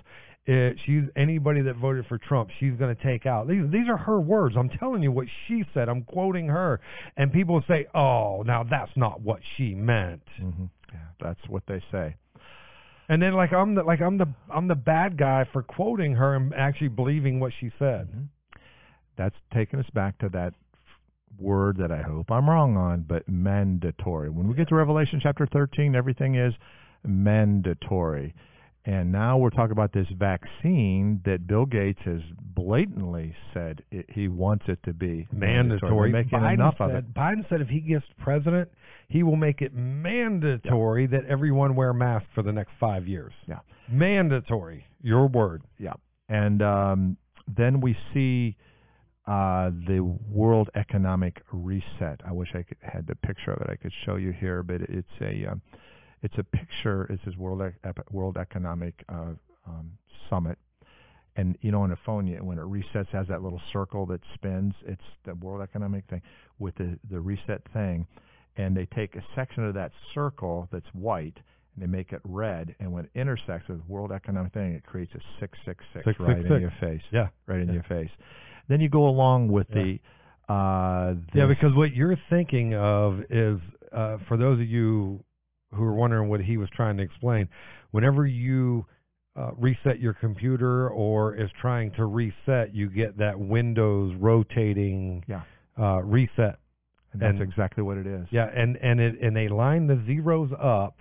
It, she's anybody that voted for Trump. She's going to take out. These these are her words. I'm telling you what she said. I'm quoting her, and people say, "Oh, now that's not what she meant." hmm yeah, that's what they say. And then like I'm the like I'm the I'm the bad guy for quoting her and actually believing what she said. Mhm. That's taking us back to that f- word that I hope I'm wrong on, but mandatory. When we get to Revelation chapter 13, everything is mandatory. And now we're talking about this vaccine that Bill Gates has blatantly said it, he wants it to be mandatory. Making Biden enough said, of it. Biden said if he gets president, he will make it mandatory that everyone wear masks for the next five years. Yeah. Mandatory. Your word. Yeah. And um, then we see uh, the World Economic Reset. I wish I could had the picture of it. I could show you here, but it's a um, it's a picture. It's says World World Economic uh, um, Summit. And you know, on a phone, you, when it resets, has that little circle that spins. It's the World Economic thing with the the reset thing, and they take a section of that circle that's white and they make it red. And when it intersects with World Economic thing, it creates a six six six Six, right six, in six. your face. Yeah. right in Yeah. your face. Then you go along with Yeah. the. Uh, Yeah, because what you're thinking of is, uh, for those of you who are wondering what he was trying to explain, whenever you uh, reset your computer or is trying to reset, you get that Windows rotating Yeah. uh, reset. and that's and- exactly what it is. Yeah, and and it and they line the zeros up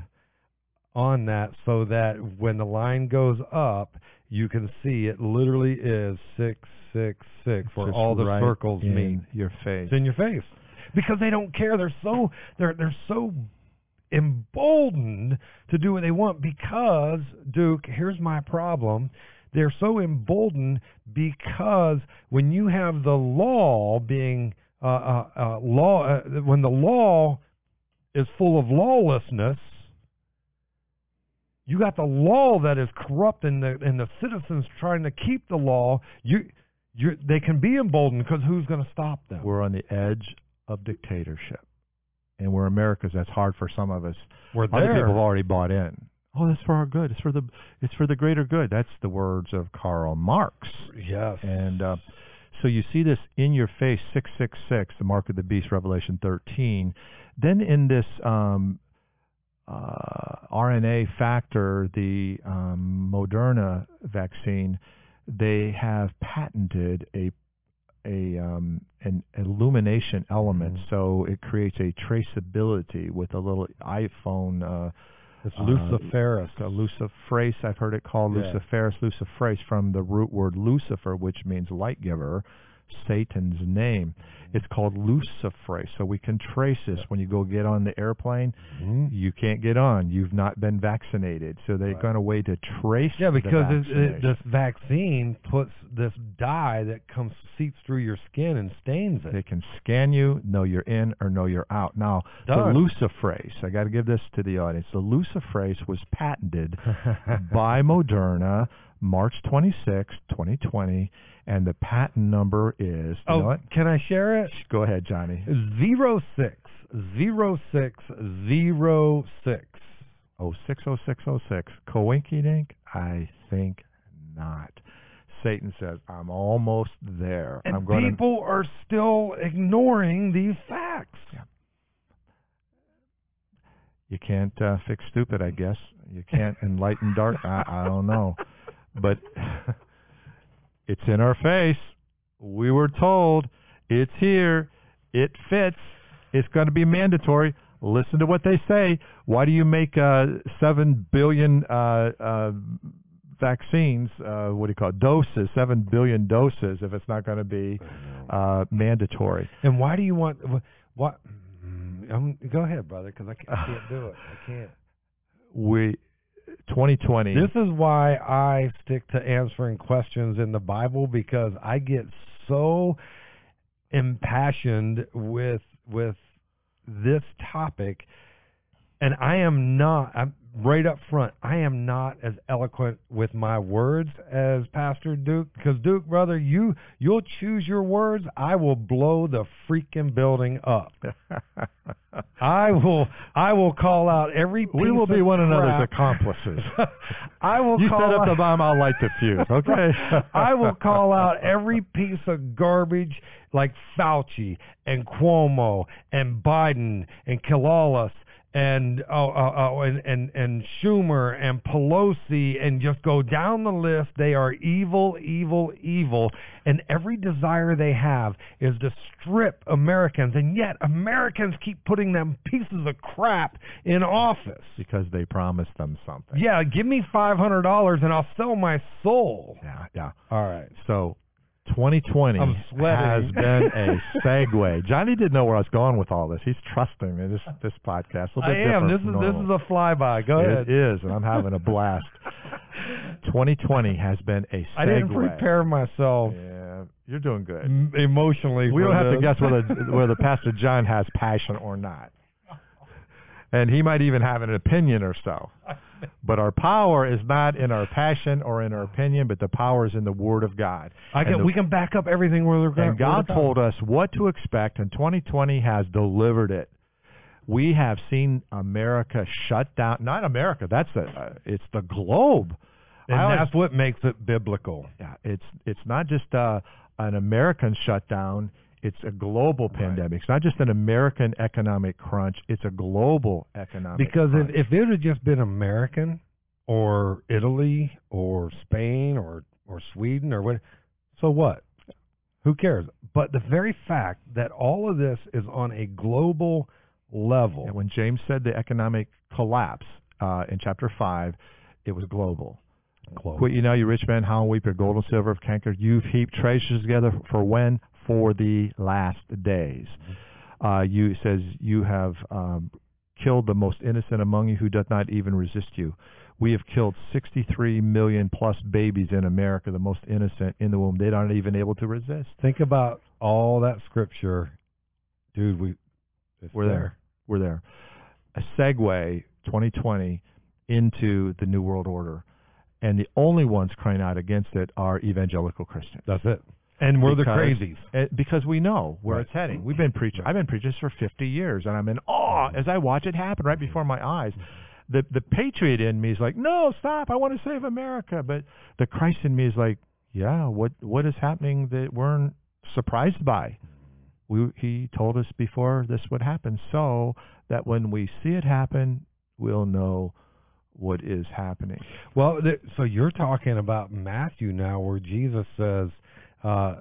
on that so that when the line goes up, you can see it literally is six six six, where Just all the right circles in mean. your face. It's in your face because they don't care. They're so they're they're so emboldened to do what they want because Duke. Here's my problem. They're so emboldened because when you have the law being uh, uh, uh, law, uh, when the law is full of lawlessness, you got the law that is corrupt, and the and the citizens trying to keep the law. You, you, they can be emboldened because who's going to stop them? We're on the edge of dictatorship, and we're Americans. That's hard for some of us. We're Other there. people have already bought in. Oh, that's for our good. It's for the it's for the greater good. That's the words of Karl Marx. Yes. And uh, so you see this in your face, six six six, the mark of the beast, Revelation thirteen. Then in this um, uh, RNA factor, the um, Moderna vaccine, they have patented a a um, an illumination element, Mhm. so it creates a traceability with a little iPhone. Uh, it's uh, Luciferus. a luciferase, I've heard it called Yeah. luciferus, luciferase, from the root word Lucifer, which means light giver, Satan's name. It's called luciferase. So we can trace this. When you go get on the airplane, Mhm. you can't get on. You've not been vaccinated. So they've Right. got a way to trace Yeah, because it, it, this vaccine puts this dye that comes seeps through your skin and stains it. They can scan you, know you're in or know you're out. Now, Done. the luciferase, I got to give this to the audience. The luciferase was patented by Moderna March 26, 2020, and the patent number is, you know oh, can I share it? Go ahead, Johnny. Zero six zero six zero six. Oh six oh six oh six. Coinky dink? I think not. Satan says, I'm almost there. And I'm going to people are still ignoring these facts. you can't uh, fix stupid, I guess. You can't enlighten dark. I, I don't know, but it's in our face. We were told it's here. It fits. It's going to be mandatory. Listen to what they say. Why do you make uh, seven billion uh, uh, vaccines? Uh, what do you call it? Doses? Seven billion doses if it's not going to be uh, mandatory. And why do you want what? mm, Um, go ahead, brother, because I can't, I can't do it. I can't. We 2020. This is why I stick to answering questions in the Bible because I get so impassioned with with this topic and I am not I'm right up front I am not as eloquent with my words as Pastor Duke because Duke brother you you'll choose your words I will blow the freaking building up I will I will call out every we will be one another's accomplices. I will you call set up out, the bomb, I'll light the fuse. Okay. I will call out every piece of garbage like Fauci and Cuomo and Biden and Kilalas and oh, oh, oh and, and and Schumer and Pelosi and just go down the list. They are evil, evil, evil, and every desire they have is to strip Americans, and yet Americans keep putting them pieces of crap in office. because they promised them something. Yeah, give me five hundred dollars and I'll sell my soul. yeah, yeah. All right. So 2020 I'm sweating. has been a segue. Johnny didn't know where I was going with all this. He's trusting me. This this podcast. A I am. This is this is a flyby. Go ahead. It is, and I'm having a blast. 2020 has been a segue. I didn't prepare myself Yeah, you're doing good. m- emotionally. We don't have to guess whether whether Pastor John has passion or not, and he might even have an opinion or so. But our power is not in our passion or in our opinion, but the power is in the Word of God. I And can, the- we can back up everything where we're going. and God told us what to expect, and 2020 has delivered it. We have seen America shut down. Not America. That's the. Uh, it's the globe. and always- that's what makes it biblical. yeah, it's it's not just uh, an American shutdown. It's a global pandemic. It's not just an American economic crunch. It's a global economic. Because crunch. if, if it had just been American or Italy or Spain or or Sweden or what, so what? Who cares? But the very fact that all of this is on a global level, And when James said the economic collapse uh, in chapter five, it was global. global. Quit you now, you rich men, how weep your gold and silver of canker. You've heaped treasures together for when? For the last days. Uh, you it says you have um, killed the most innocent among you who doth not even resist you. We have killed 63 million plus babies in America, the most innocent in the womb. They aren't even able to resist. Think about all that scripture, dude. We We're there. We're there. A segue 2020 into the New World Order. And the only ones crying out against it are evangelical Christians. That's it. And we're the Because- crazies. Uh, because we know where Right. it's heading. We've been preaching. I've been preaching this for 50 years, and I'm in awe as I watch it happen right before my eyes. The the patriot in me is like, no, stop! I want to save America. But the Christ in me is like, yeah, what what is happening that we're surprised by? We he told us before this would happen, so that when we see it happen, we'll know what is happening. Well, th- so you're talking about Matthew now, where Jesus says, uh,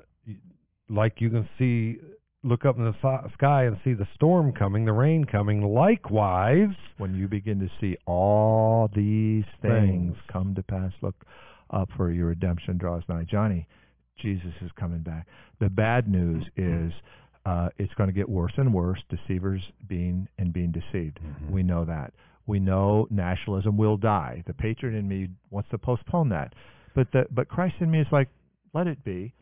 like you can see, look up in the so- sky and see the storm coming, the rain coming. Likewise, when you begin to see all these things Things. come to pass, look up for your redemption draws nigh. Johnny, Jesus is coming back. The bad news is uh, it's going to get worse and worse. Deceivers being and being deceived. We know that. We know nationalism will die. The patriot in me wants to postpone that, but the but Christ in me is like, let it be.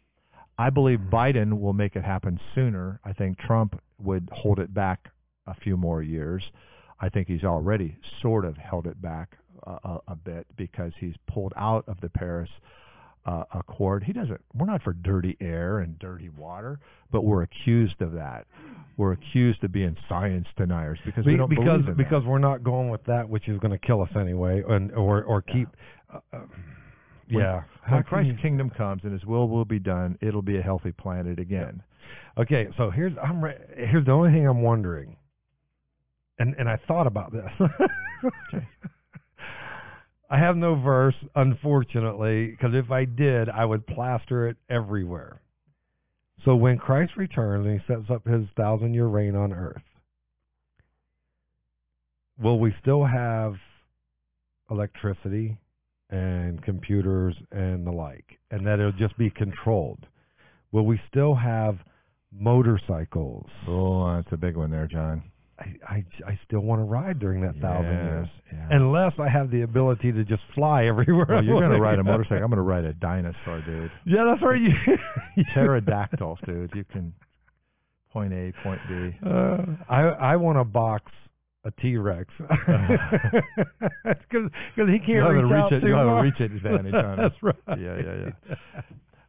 I believe Biden will make it happen sooner. I think Trump would hold it back a few more years. I think he's already sort of held it back a, a, bit because he's pulled out of the Paris uh, Accord. He doesn't. We're not for dirty air and dirty water, but we're accused of that. We're accused of being science deniers because we Be- don't because believe in because we're not going with that which is going to kill us anyway, and or or keep. Uh, uh, When- yeah. When Christ's you- kingdom comes and His will will be done, it'll be a healthy planet again. Okay, so here's I'm re- here's the only thing I'm wondering, and and I thought about this. I have no verse, unfortunately, because if I did, I would plaster it everywhere. So when Christ returns and He sets up His thousand year reign on earth, will we still have electricity and computers and the like, and that it'll just be controlled? Will we still have motorcycles? Oh, that's a big one there, John. I, I, I still want to ride during that thousand Yeah, years. yeah. Unless I have the ability to just fly everywhere. well, you're going to ride a motorcycle. I'm going to ride a dinosaur, dude. Yeah, that's right. You, Pterodactyl, dude. You can point A, point B. Uh, I I want a box a T Rex because he can't You reach out reach it- too you have a reach advantage on it. That's right. Yeah, yeah, yeah.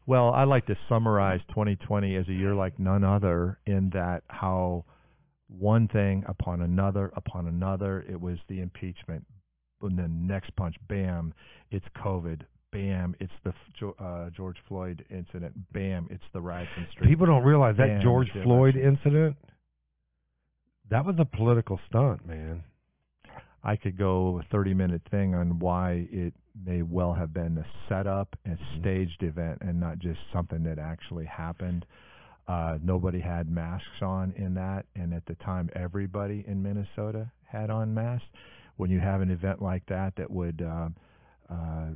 Well, I like to summarize 2020 as a year like none other in that how one thing upon another upon another, it was the impeachment. And then next punch, bam, it's COVID. Bam, it's the uh, George Floyd incident. Bam, it's the riots in the street. People don't realize that Bam, George Floyd incident. That was a political stunt, man. I could go a 30 minute thing on why it may well have been a setup and Mhm. staged event and not just something that actually happened. Uh, nobody had masks on in that, and at the time, everybody in Minnesota had on masks. When you have an event like that, that would uh, uh,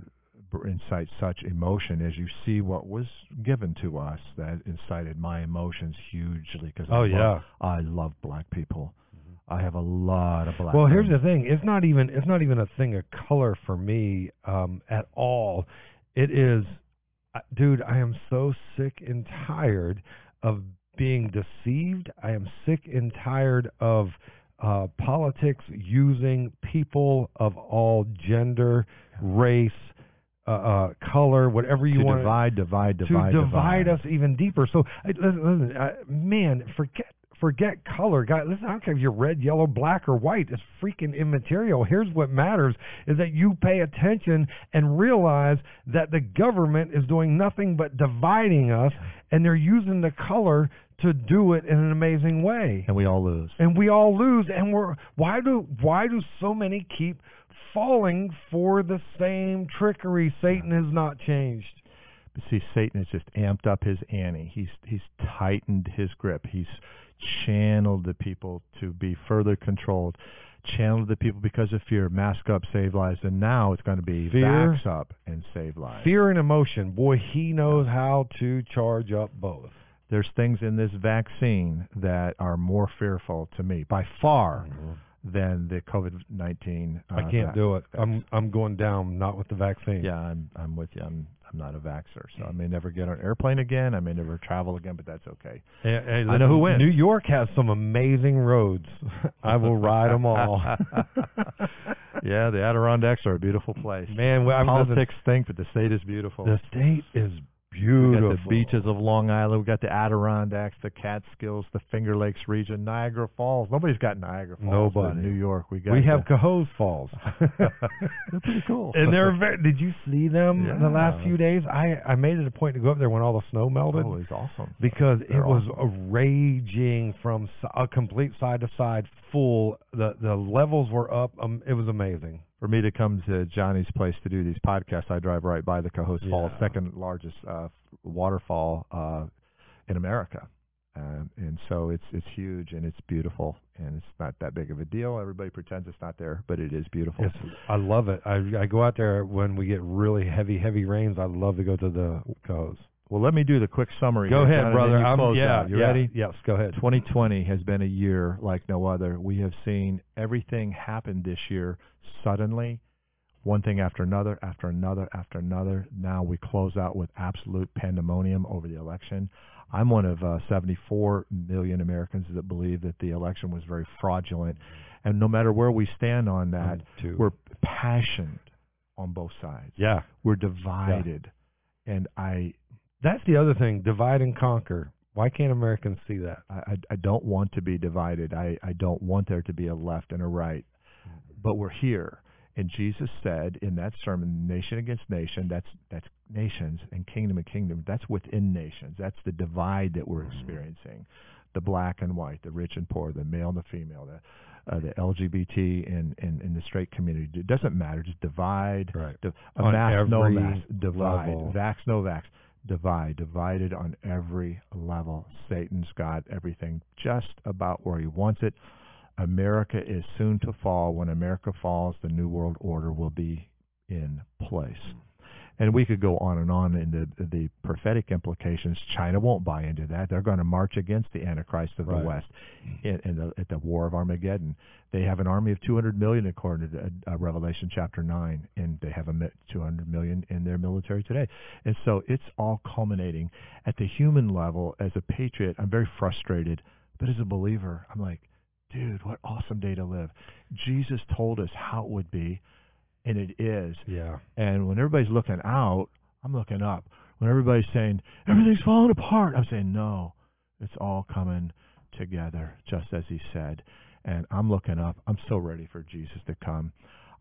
incite such emotion, as you see what was given to us, that incited my emotions hugely. Because Oh I love, yeah. I love black people. I have a lot of black. Well, here's the thing. It's not even it's not even a thing of color for me um, at all. It is, uh, dude. I am so sick and tired of being deceived. I am sick and tired of uh, politics using people of all gender, race, uh, uh, color, whatever you want. to want divide, divide, divide, to divide, us even deeper. So, I, listen, listen uh, man, forget forget color, guy. Listen, I don't care if you're red, yellow, black, or white. It's freaking immaterial. Here's what matters: is that you pay attention and realize that the government is doing nothing but dividing us, and they're using the color to do it in an amazing way and we all lose. and we all lose and we're why do why do so many keep falling for the same trickery satan has not changed But see, Satan has just amped up his ante. He's he's tightened his grip. He's channeled the people to be further controlled. Channeled the people because of fear. Mask up, save lives, and now it's going to be Fear. vax up and save lives. fear and emotion boy he knows how to charge up both There's things in this vaccine that are more fearful to me by far mm-hmm. Than the COVID nineteen. Uh, i can't do it i'm i'm going down not with the vaccine Yeah, I'm I'm with you. I'm I'm not a vaxxer, so I may never get on an airplane again. I may never travel again, but that's okay. Hey, hey, I know who wins. new york has some amazing roads i will ride them all yeah, the Adirondacks are a beautiful place. man well, I'm, listen, Politics stink, but the state is beautiful. the state is we got the beaches of Long Island. We got the Adirondacks, the Catskills, the Finger Lakes region, Niagara Falls. Nobody's got Niagara Falls. but in Nobody. New York, we got. we have the- Cohoes Falls. They're pretty cool. and they're very, did you see them the last few days? I I made it a point to go up there when all the snow melted oh, it's awesome. because They're it was a raging from a complete side to side full. The the levels were up. Um, it was amazing. For me to come to Johnny's place to do these podcasts, I drive right by the Cohoes Falls, second largest uh, waterfall uh, in America. Um, and so it's it's huge and it's beautiful and it's not that big of a deal. Everybody pretends it's not there, but it is beautiful. It's, I love it. I I go out there when we get really heavy heavy rains. I love to go to the Cohoes. Well, let me do the quick summary. Go ahead, brother. I'm yeah. out. You yeah, ready? Yes. Go ahead. 2020 has been a year like no other. We have seen everything happen this year suddenly, one thing after another, after another, after another. Now we close out with absolute pandemonium over the election. I'm one of uh, 74 million Americans that believe that the election was very fraudulent. And no matter where we stand on that, we're passionate on both sides. yeah. We're divided. And I That's the other thing. Divide and conquer. Why can't Americans see that? I, I, I don't want to be divided. I, I don't want there to be a left and a right. But we're here. And Jesus said in that sermon, nation against nation, that's that's nations and kingdom and kingdom. That's within nations. That's the divide that we're experiencing. The black and white, the rich and poor, the male and the female, the uh, the LGBT and, and, and the straight community. It doesn't matter. Just divide. Right. Di- On mask, no mask. Divide. level. Vax, no vax. Divide. Divided on every level. Satan's got everything just about where he wants it. America is soon to fall. When America falls, the New World Order will be in place. And we could go on and on in the the prophetic implications. China won't buy into that. They're going to march against the Antichrist of Right. the West in, in the, at the War of Armageddon. They have an army of 200 million, according to uh, Revelation chapter 9, and they have a 200 million in their military today. And so it's all culminating at the human level. As a patriot, I'm very frustrated, but as a believer, I'm like, dude, what awesome day to live. Jesus told us how it would be, and it is. Yeah. And when everybody's looking out, I'm looking up. When everybody's saying everything's falling apart, I'm saying no, it's all coming together, just as He said. And I'm looking up. I'm so ready for Jesus to come.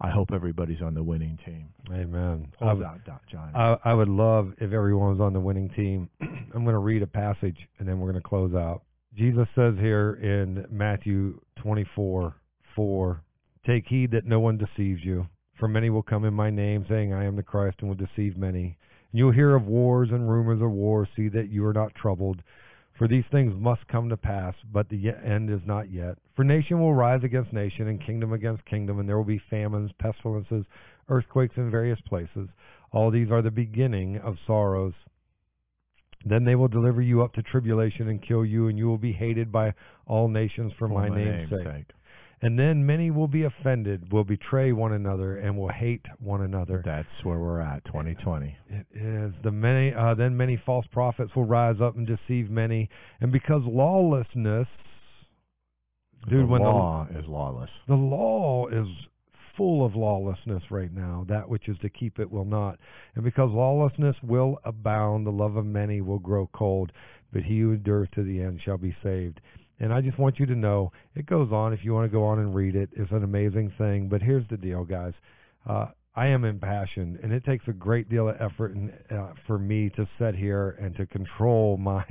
I hope everybody's on the winning team. Amen. I, Hold would- out, John. I, I would love if everyone was on the winning team. I'm going to read a passage and then we're going to close out. Jesus says here in Matthew 24, 4 Take heed that no one deceives you. For many will come in my name, saying, I am the Christ, and will deceive many. And you will hear of wars and rumors of wars. See that you are not troubled. For these things must come to pass, but the end is not yet. For nation will rise against nation, and kingdom against kingdom, and there will be famines, pestilences, earthquakes in various places. All these are the beginning of sorrows. Then they will deliver you up to tribulation and kill you, and you will be hated by all nations for, For my, name's sake. And then many will be offended, will betray one another, and will hate one another. That's where we're at, 2020. It is the many. Uh, then many false prophets will rise up and deceive many, and because lawlessness, dude, the when law is lawless. the the law is full of lawlessness right now, that which is to keep it will not, and because lawlessness will abound, the love of many will grow cold, but he who endures to the end shall be saved. And I just want you to know it goes on. If you want to go on and read it, it's an amazing thing. But here's the deal, guys. Uh, I am impassioned, and it takes a great deal of effort uh, for me to sit here and to control my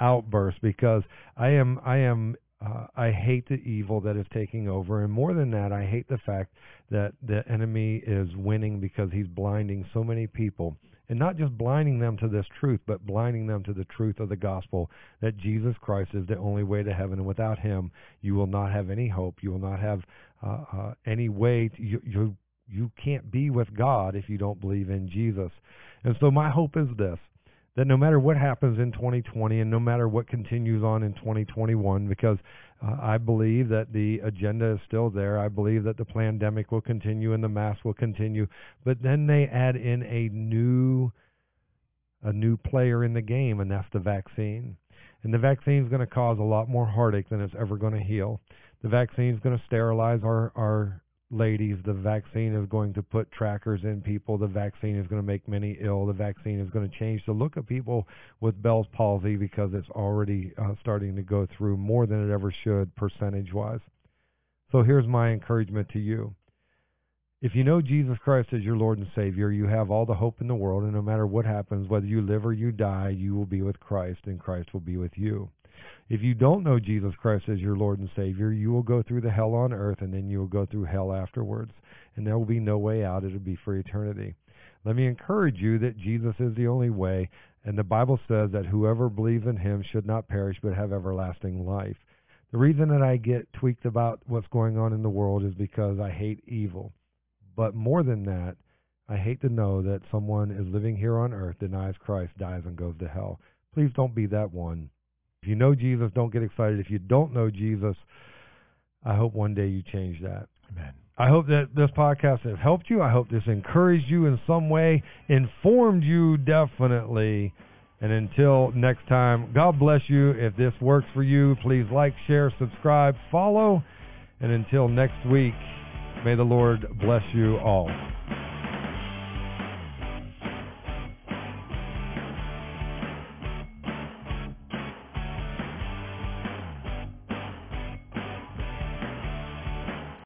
outbursts because I am I am uh, I hate the evil that is taking over, and more than that, I hate the fact that the enemy is winning because he's blinding so many people, and not just blinding them to this truth, but blinding them to the truth of the gospel that Jesus Christ is the only way to heaven, and without Him, you will not have any hope. You will not have uh, uh, any way. To, you you you can't be with God if you don't believe in Jesus. And so my hope is this that no matter what happens in 2020 and no matter what continues on in 2021 because uh, I believe that the agenda is still there. I believe that the pandemic will continue and the mask will continue, but then they add in a new a new player in the game and that's the vaccine. And the vaccine is going to cause a lot more heartache than it's ever going to heal. The vaccine is going to sterilize our our ladies, the vaccine is going to put trackers in people. The vaccine is going to make many ill. The vaccine is going to change the look of people with Bell's palsy because it's already uh, starting to go through more than it ever should percentage wise. So here's my encouragement to you. If you know Jesus Christ as your Lord and Savior, you have all the hope in the world, and no matter what happens, whether you live or you die, you will be with Christ, and Christ will be with you. If you don't know Jesus Christ as your Lord and Savior, you will go through the hell on earth and then you will go through hell afterwards. And there will be no way out. It'll be for eternity. Let me encourage you that Jesus is the only way. And the Bible says that whoever believes in him should not perish but have everlasting life. The reason that I get tweaked about what's going on in the world is because I hate evil. But more than that, I hate to know that someone is living here on earth, denies Christ, dies, and goes to hell. Please don't be that one. If you know Jesus, don't get excited. If you don't know Jesus, I hope one day you change that. Amen. I hope that this podcast has helped you. I hope this encouraged you in some way, informed you definitely. And until next time, God bless you. If this works for you, please like, share, subscribe, follow. And until next week, may the Lord bless you all.